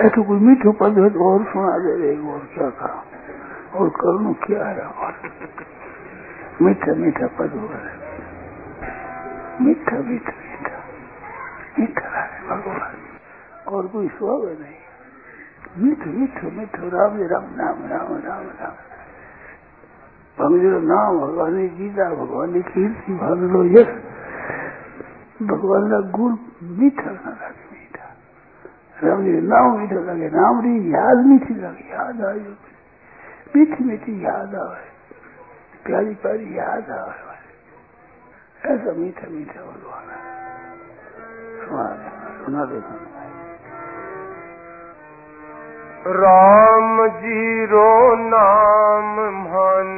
ऐसे तो कोई मीठो पद है तो और सुना दे रहे और क्या कहा और करुण क्या है? और मीठा मीठा पद हो रहा है। मीठा मीठा मीठा। मीठा है, भगवान। और कोई स्वाग नहीं। मीठ मीठ मीठ। राम राम नाम राम राम राम। भगजो नाम, भगवान की गीता, भगवान की कीर्ति भगलो यश। भगवान का गुण मीठा ना રામજી નામ મીઠો લાગે નામની યાદ મીઠી લાગે યાદ આવી मीठी मीठी याद आवे प्यारी प्यारी याद आवे ऐसा मीठा मीठा भगवान है सुना देखा राम जीरो नाम मन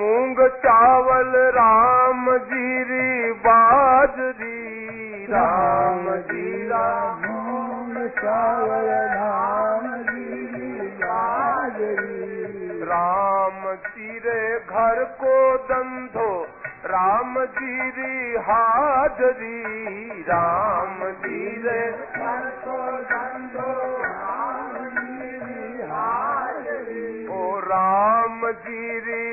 मूंग चावल राम जीरी बाजरी राम जीरा। मूंग चावल राम जी बाजरी। राम जीरे घर को दंधो राम जीरी हाजरी। राम जीरे घर को दंधो राम जीरी हाजरी। ओ राम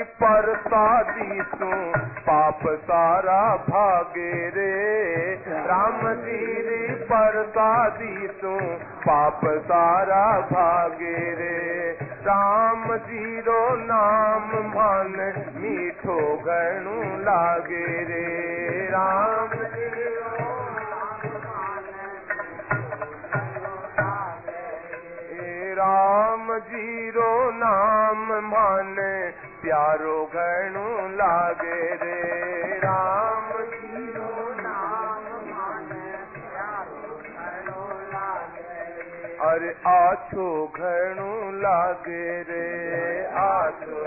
परसादी सो पाप सारा भागे रे। राम जीरी परसादी सो पाप सारा भागे रे। राम जीरो नाम मन मीठो घणो लागे रे। राम राम जीरो नाम मन प्यारो घणो लागे रे। राम अरे आछो घणो लागे रे। आछो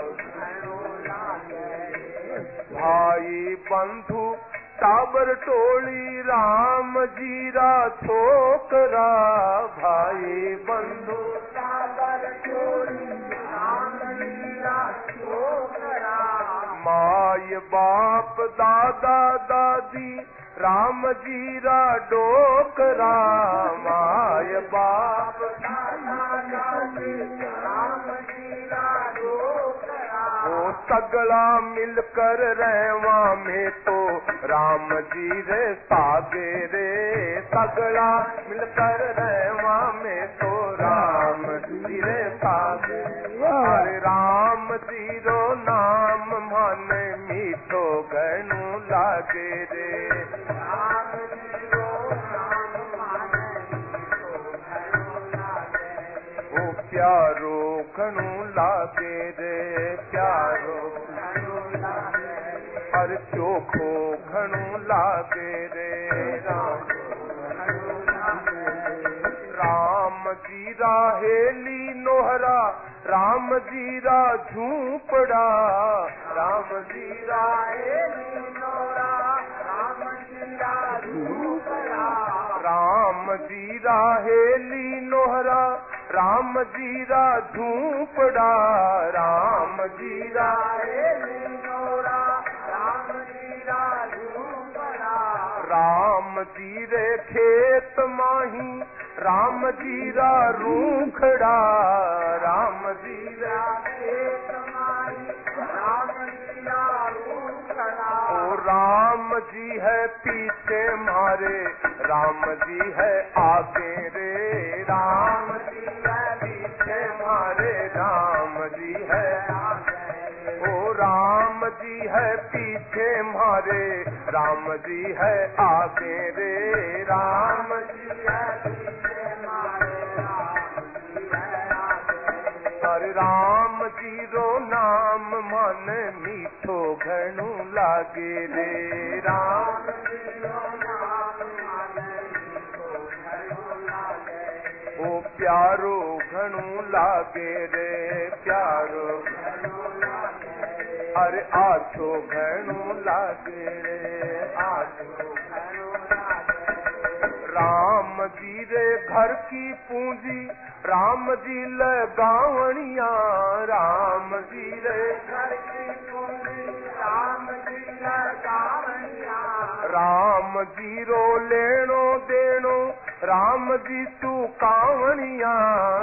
भाई बंधु टाबर टोली राम जीरा छोकरा भाई बंधु टाबर टोली माय बाप दादा दादी, राम जीरा डोकरा। माय बाप डोकरा सगला मिलकर रहवा में तो राम जी रे सागे रे। सगला मिलकर रहवा में तो राम जी रे सागे। मन मीठो घणो लागे रे। प्यारो घणो लागे रे प्यारो। हर चोखो घणो लागे रे। राम जी राहेली नोहरा राम जीरा झूपड़ा। राम जीरा राम जी राहेली नोहरा राम जीरा झूपड़ा। राम जीरा हेली जीरा राम जीरे खेत माही राम जीरा रूखड़ा, राम जीरा राम जी है पीछे मारे, राम जी है आगे रे, राम जी है पीछे मारे, राम जी है आगे रे, राम जी है पीछे मारे, राम राम ज़ीरो नाम मन मीठो घणो लागे रे। राम ओ प्यारो घणो लागे रे, प्यारो अरे आछो घणो लागे रे राम जी रे घर की पूंजी, राम जी लगावणिया राम जी रे घर की पूंजी, राम जी लगावणिया राम जी रो लेणो देणो, राम जी तू कावणिया,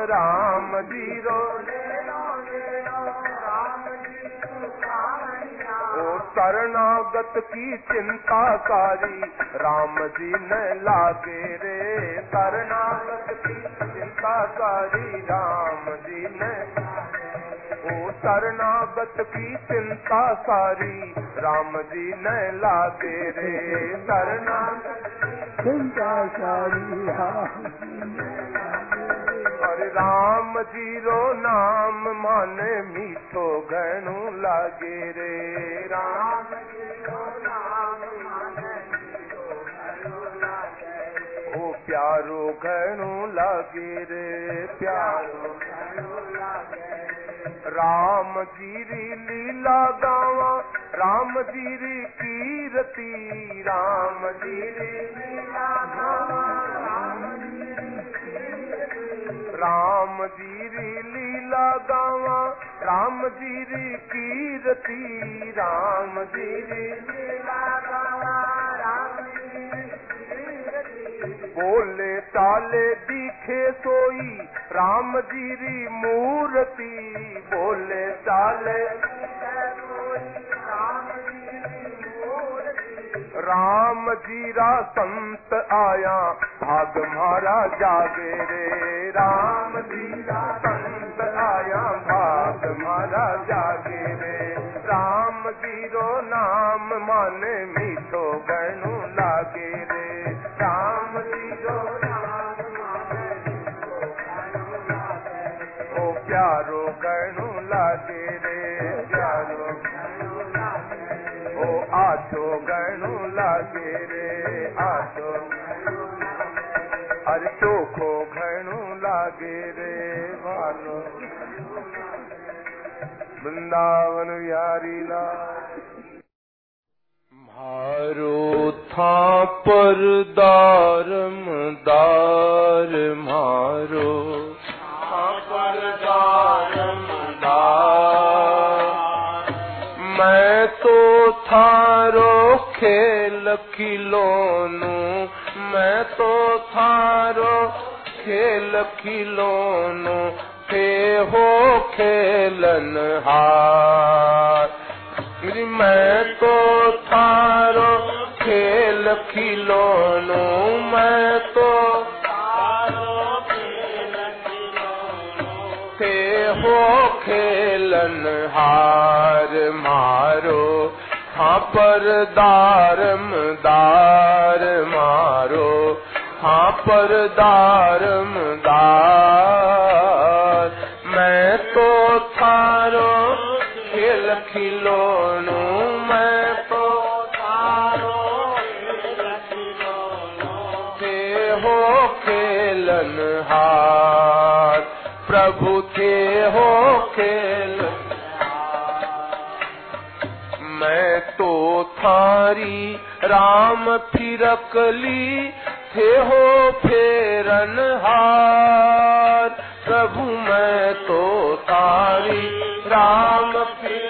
राम जी रो लेणो कावणिया ओ शरणागत की चिंता कारी राम जी न लागे रे शरणागत की चिंता कारी राम जी न ओ शरणागत की चिंता सारी राम जी न लागे रे शरणागत चिंता सारी राम और राम जीरो नाम माने मीठो घणो लागे रे। राम ओ प्यारो घणो लागे रे प्यारो। राम जीरी लीला गावा राम जीरी कीरती राम जीरी लीला गावा राम जी री लीला गावा, राम जी री कीरती राम जीरी लीला गावा, राम बोले ताले दिखे सोई, राम जी री मूर्ति। बोले ताले राम जी रा संत आया भाग मारा जागे रे। राम रा संत आया, भाग मारा जागे रे। राम जी रो नाम मन मीठो गणु लागे रे। राम जी रो नाम मन मीठो गणु लागे ओ प्यारो गणु लागे रे। प्यारो ओ आछो गणु लागे रे। आछो अरे चोखो घणो लागे रे वालो। वृंदावन विहारी लाल मारो था पर दारम दार मारो। था पर दारम दार। मैं तो थारो खेल खिलोनू मैं तो थारो खेल खिलोनू थे हो खेलन हार। मैं तो थारो खेल खिलोनू मैं तो थे हो खेलन हार पर दारम दार मारो। हाँ पर दारम दार मैं तो थारो खेल खिलोनू, मैं तो थे हो खेलन हार, प्रभु थे हो खेल मैं तो थारी राम फिरकली थे हो फेरन हार। प्रभु मैं तो तारी राम फिरकली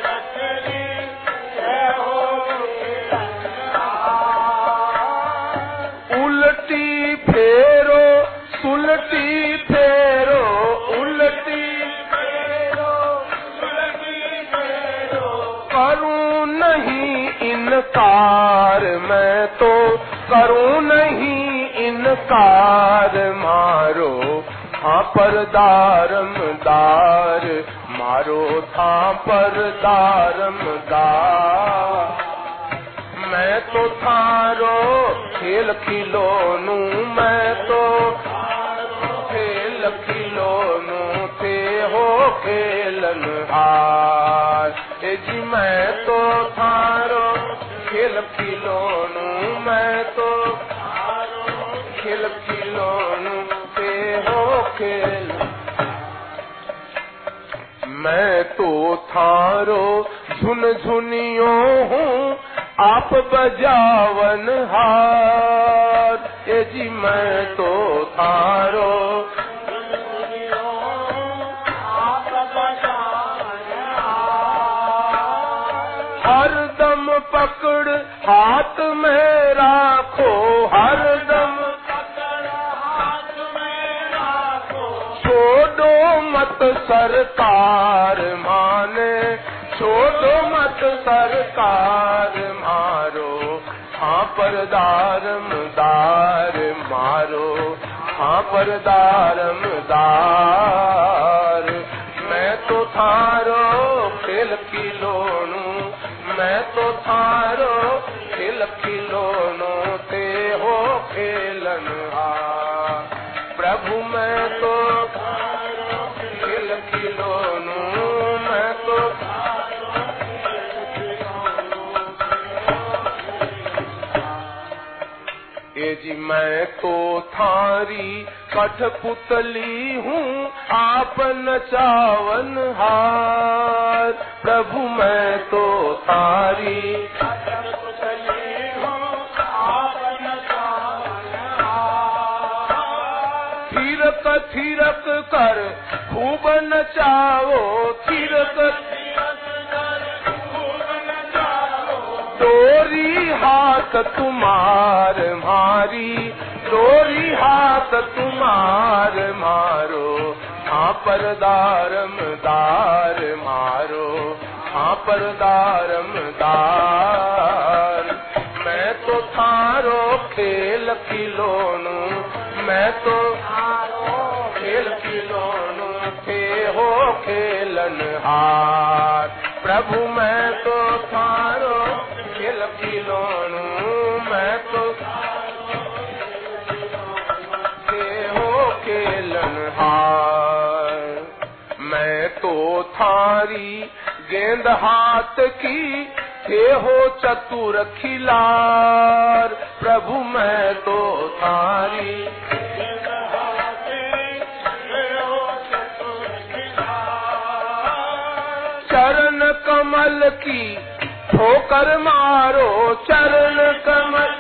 इनकार मैं तो करूँ नहीं इनकार। मारो हाँ पर दारम दार मारो था पर दारम दार मैं तो थारो खेल खिलोनू, मैं तो खेल खिलोनू थे हो खेलन हार जी, मैं तो थारो खेल खिलोनू मैं तो खेल खिलोनू ते हो खेल। मैं तो थारो झुन झुनियो हूँ, आप बजावन हार। ए जी, मैं तो थारो पकड़, हाथ में राखो हर दम। छोड़ो मत सरकार माने, छोड़ो मत सरकार मारो हाँ पर दार मारो हाँ पर दार मैं तो थारो खेल खिलोनू मैं तो थारो, खेल खिलोनो ते हो खेलन प्रभु मैं तो खेल खिलोनू, मैं तो ए जी, मैं तो थारी कठपुतली हूँ आप चावन हार। प्रभु मैं तो थारी थिरक थिरक कर खूब नचाओ थिरक डोरी हाथ तुम्हार मारी, डोरी हाथ तुम्हार मारो। पर दारम दार मारो। हाँ पर दारम दार मैं तो थारो खेल खिलोनू, मैं तो खेल खिलोनू थे हो खेलन हार। प्रभु, मैं तो थारो खेल खिलोनू, मैं तो थे हो खेलन हार। मैं तो थारी गेंद हाथ की थे हो चतुर खिलार। प्रभु मैं तो थारी। चरण कमल की ठोकर मारो, चरण कमल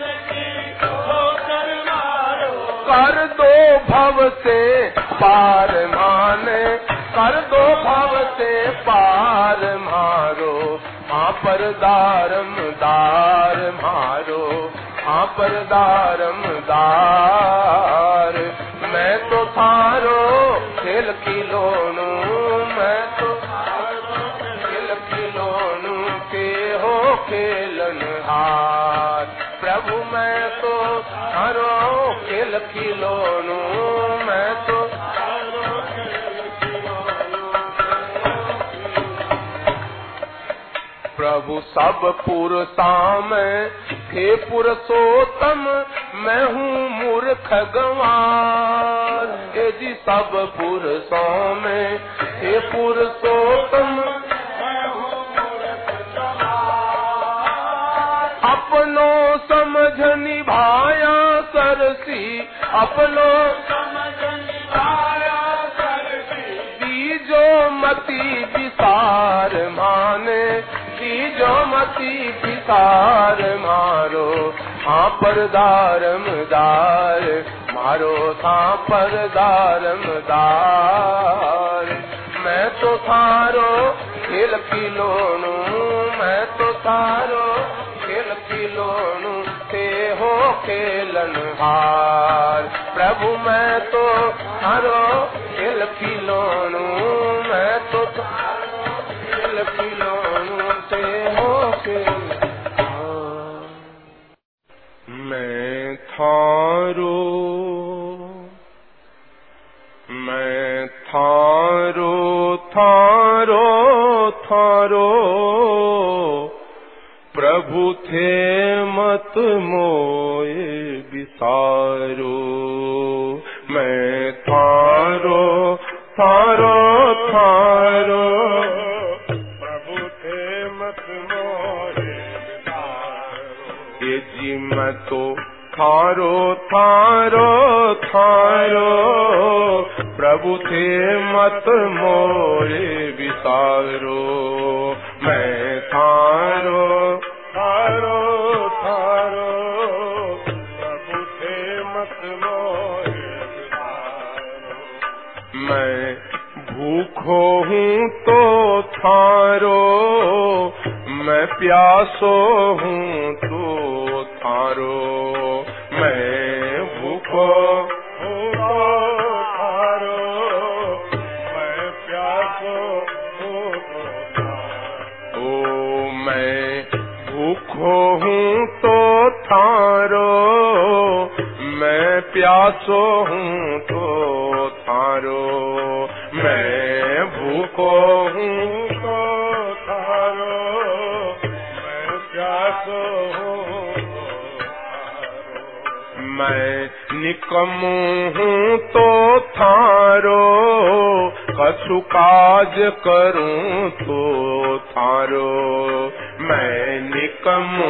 कर दो भव से पार माने। कर दो भव से पार मारो। हाँ पर दारम दार मारो। हाँ पर दारम दार। मैं तो थारो, खेल की खिलोनू मैं तो खेल की खिलोनू के हो खेलन हार। प्रभु मैं तो थारो, खेल खिलोनू मैं प्रभु सब पुरुषा में थे पुरुषोत्तम मैं हूँ मूर्ख गंवार। ये जी सब पुरुषों में थे पुरुषोत्तम अपनो समझ निभाया सरसी, अपनो मती विसार माने मती विसार मारो हाँ पर दारम दार मारो था पर दारम दार मैं तो थारो खेल खिलोनू, मैं तो थारो खेल खिलोनू ते हो खेलन हार। प्रभु, मैं तो थारो खेल खिलोनू, मैं तो थारो मोरे विसारो, मैं थारो थारो थारो प्रभु थे मत मोरे मैं भूखो हूँ तो थारो, मैं प्यासो हूँ तो थारो। मैं तो थारो। मैं भूखो हूँ तो थारो। मैं प्यासो तो मैं निकमू हूँ तो थारो। कछु काज करूँ तो थारो। मैं निकमू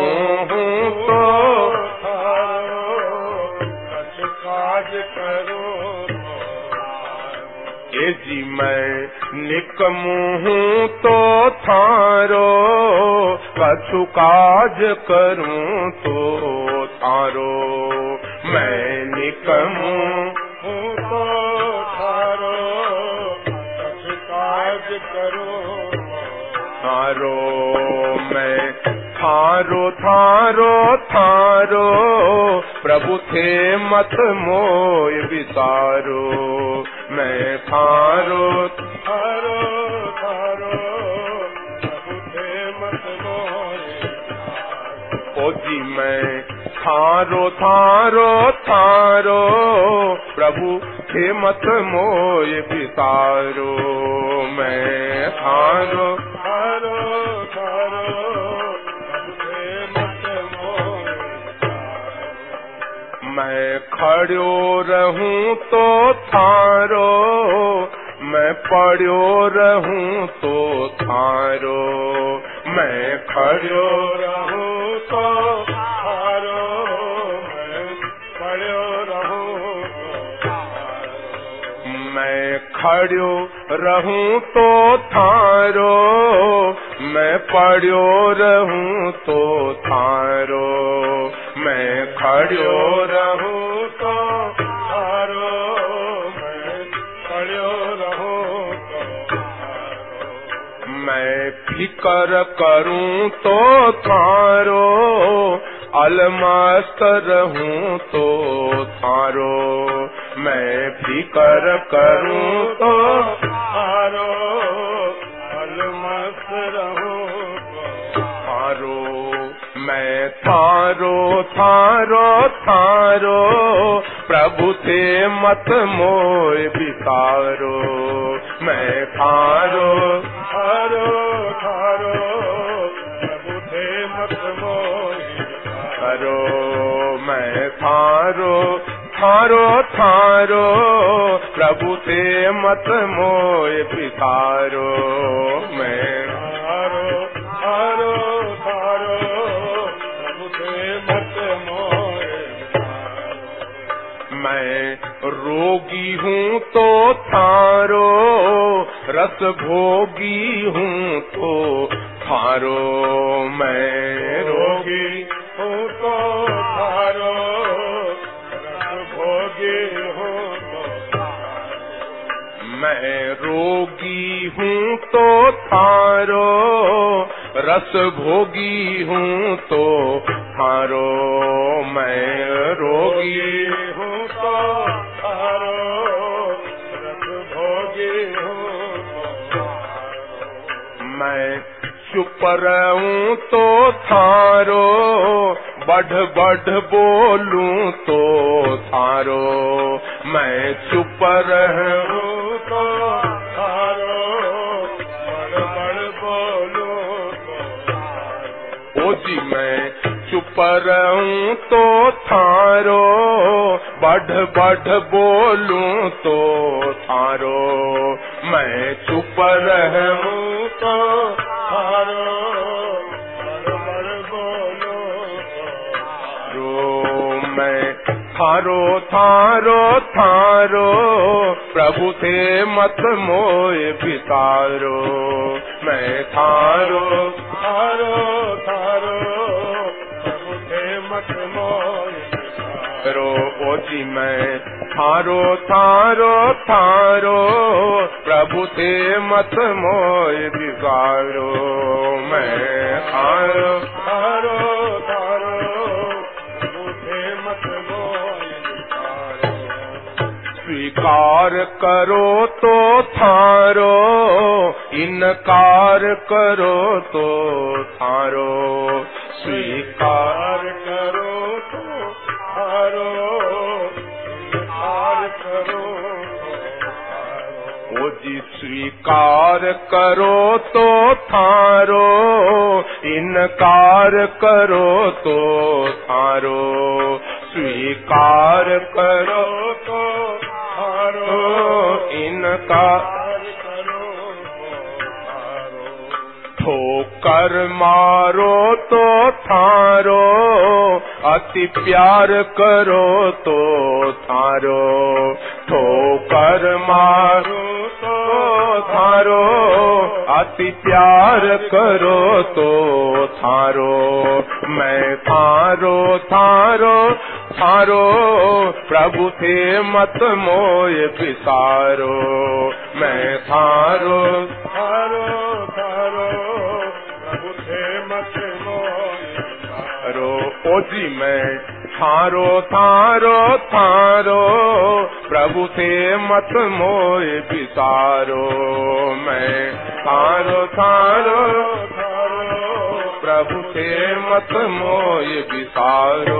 हूँ तो करूँ ये जी, मैं निकमू हूँ तो थारो, कछु काज करूँ तो थारो। मैं निकमू हूँ करूँ थारो। मैं थारो थारो थारो थे मत मोय विसारो मैं थारो थारो थारो। प्रभु थे मत मोय ओ जी मैं थारो थारो प्रभु थे मत मोय विसारो मैं थारो थारो मैं खड़ो रहूँ तो थारो। मैं पड़ो रहूँ तो थारो। मैं खड़ो रहूँ तो थारो। मैं तो मैं खड़ो रहूँ तो थारो। मैं पड़ो रहूँ तो थारो। मैं खड़ो मैं फिकर करूँ तो थारो अलमस्त रहूँ तो थारो मैं फिकर करूँ तो थारो अलमस्त रहूँ तो थारो मैं थारो थारो थारो, प्रभु थे मत मोय विसारो मैं थारो थारो थारो प्रभु थे मत मोय विसारो मैं थारो थारो थारो प्रभु थे मत मोय विसारो मैं थारो थारो थारो प्रभु थे मत मोय मैं रोगी हूँ तो थारो रस भोगी हूँ तो थारो मैं रोगी हूँ तो थारो। रस भोगी हूँ तो मैं रोगी हूँ तो थारो। रस भोगी हूँ तो थारो। मैं रोगी हूँ तो चुप रहूँ तो थारो, बढ़ बढ़ बोलूँ तो थारो। मैं चुप रहूँ तो थारो, बढ़ बढ़ बोलूँ तो ओ जी, मैं चुप रहूँ तो थारो, बढ़ बढ़ बोलूँ तो थारो। मैं चुप रहूँ तो थारो थारो थारो, प्रभु थे मत मोय बिसारो मैं थारो थारो थारो, प्रभु थे मत मोय ओ जी, मैं थारो थारो थारो, प्रभु थे मत मोय बिगारो मैं थारो थारो स्वीकार करो तो थारो, इनकार करो तो थारो। स्वीकार करो तो थारो, इनकार करो तो ओ जी स्वीकार करो तो थारो, इनकार करो तो थारो। स्वीकार करो थारो ठोकर मारो तो थारो, अति प्यार करो तो थारो। ठोकर मारो तो थारो, अति प्यार करो तो थारो। मैं थारो थारो थारो प्रभु थे मत मोय बिसारो मैं थारो थारो थारो, प्रभु थे मत मोय बिसारो ओ जी, मैं थारो थारो थारो, प्रभु थे मत मोय बिसारो मैं थारो थारो प्रभु थे मत मोय बिसारो